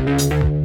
Thank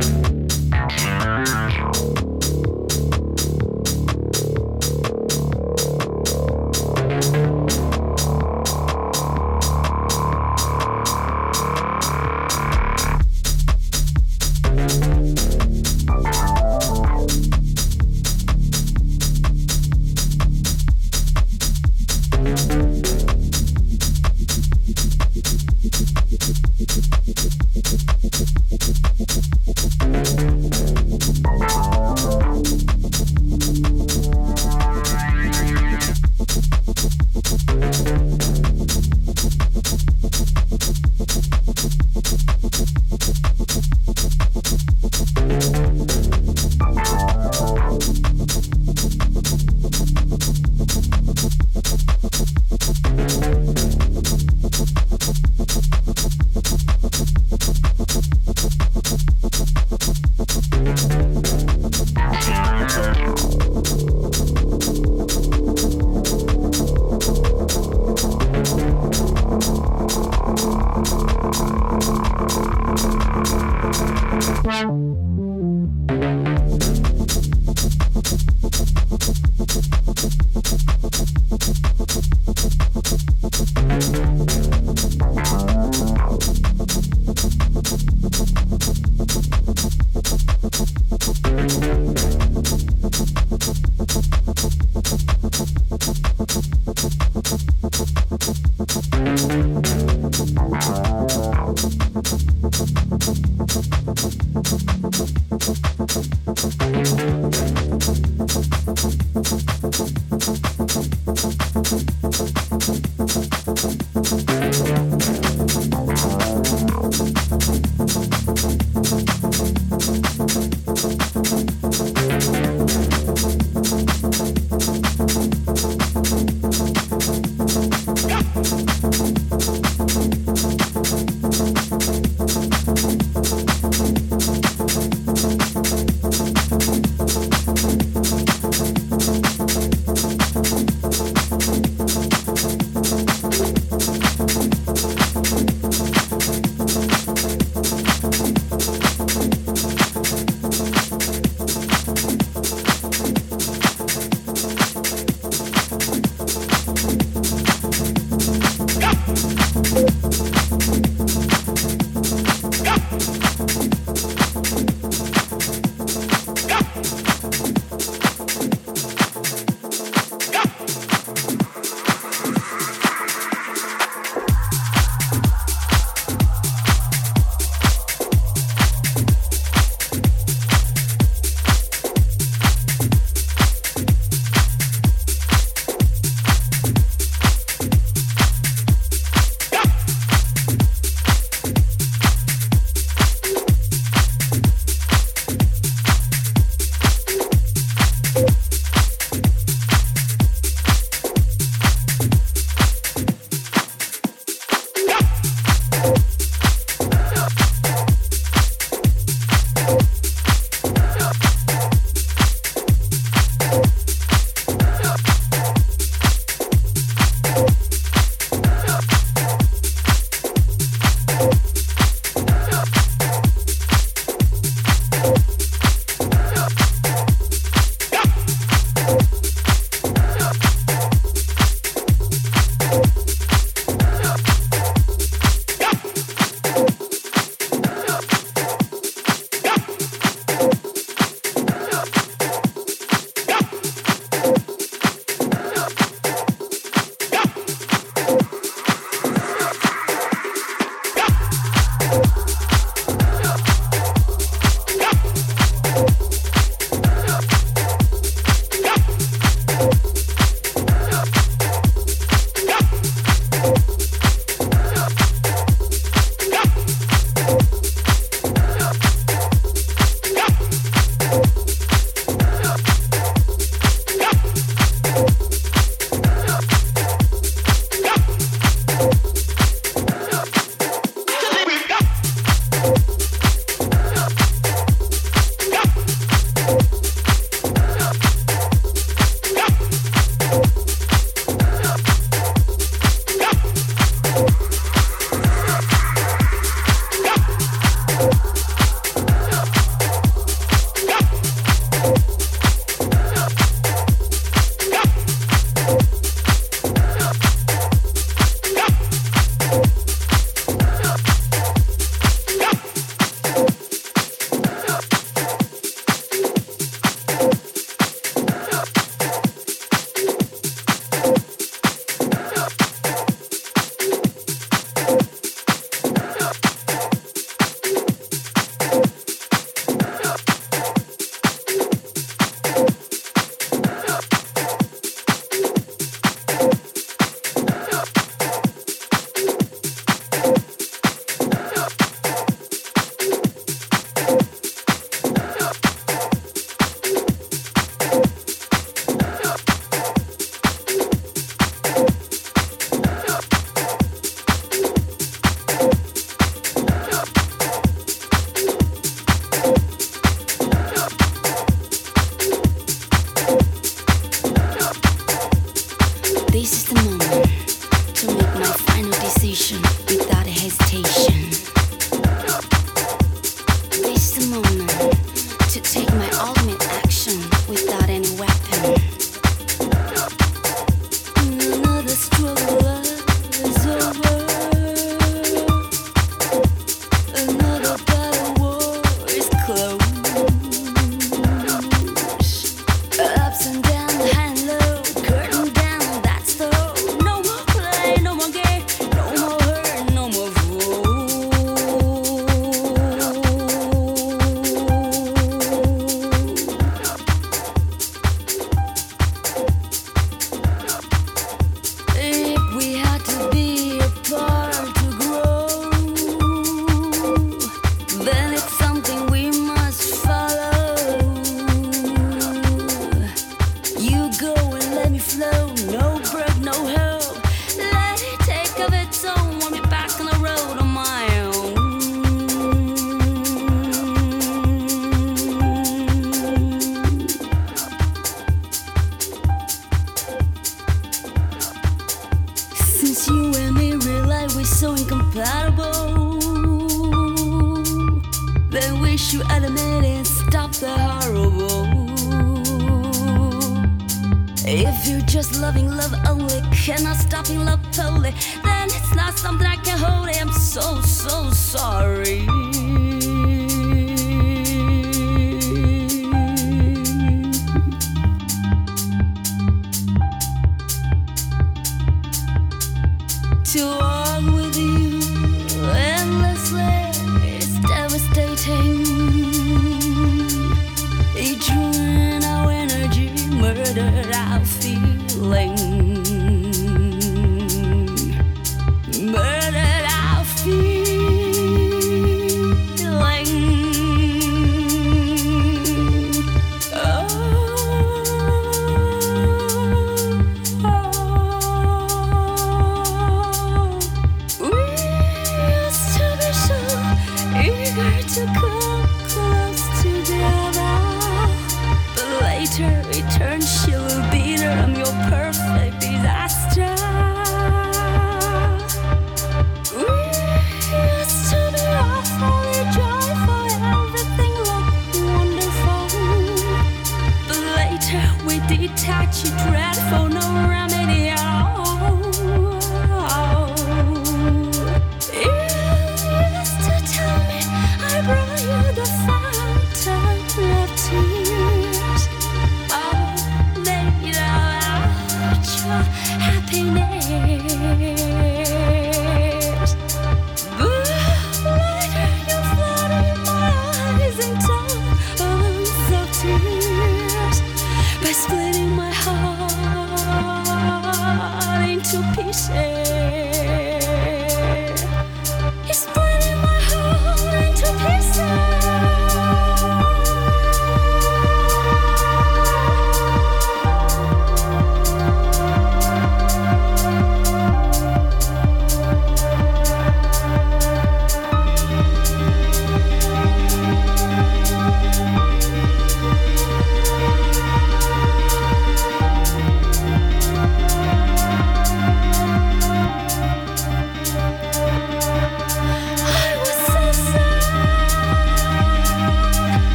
If you're just loving love only, cannot stop in love totally, then it's not something I can hold. I'm so, so sorry.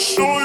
show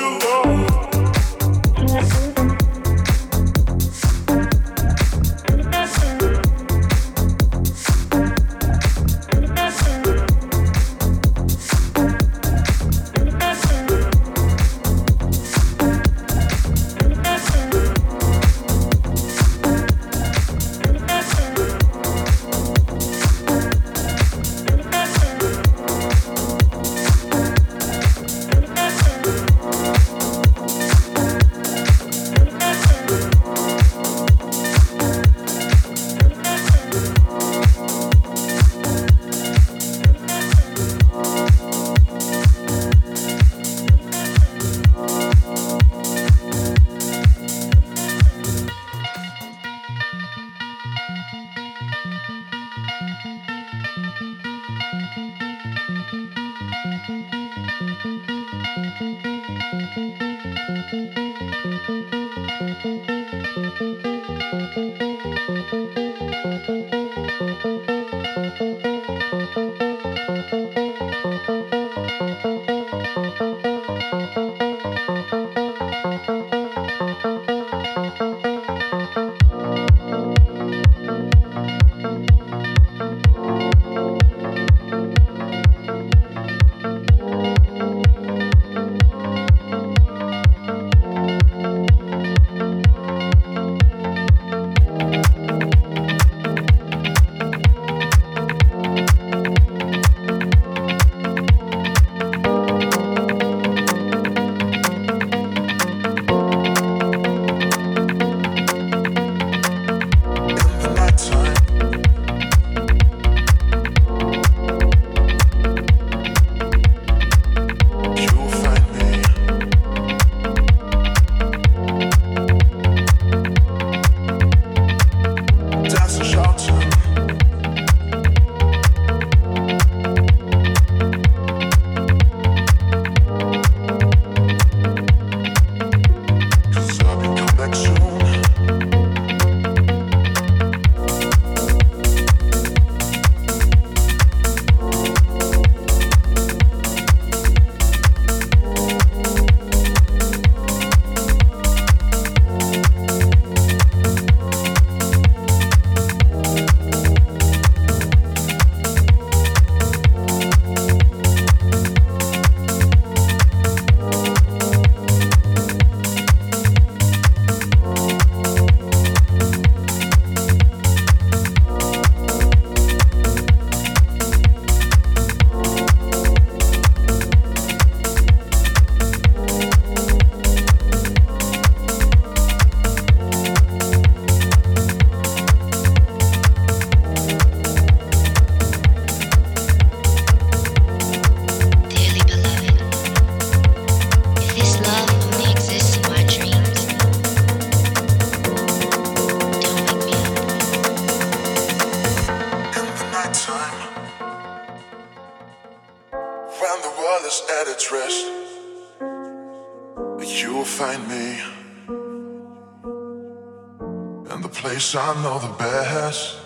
I know the best.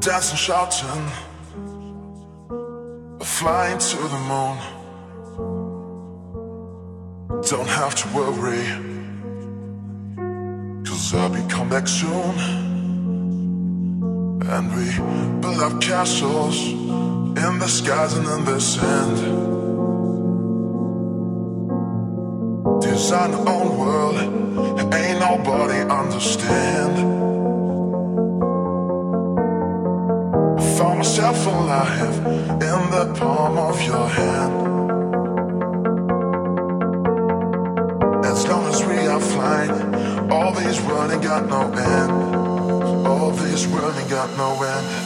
Dancing, shouting Flying to the moon. Don't have to worry. Cause I'll be come back soon. And we build up castles In the skies and in the sand. Design understand. I found myself alive in the palm of your hand. As long as we are flying, all these running got no end. All these running got no end.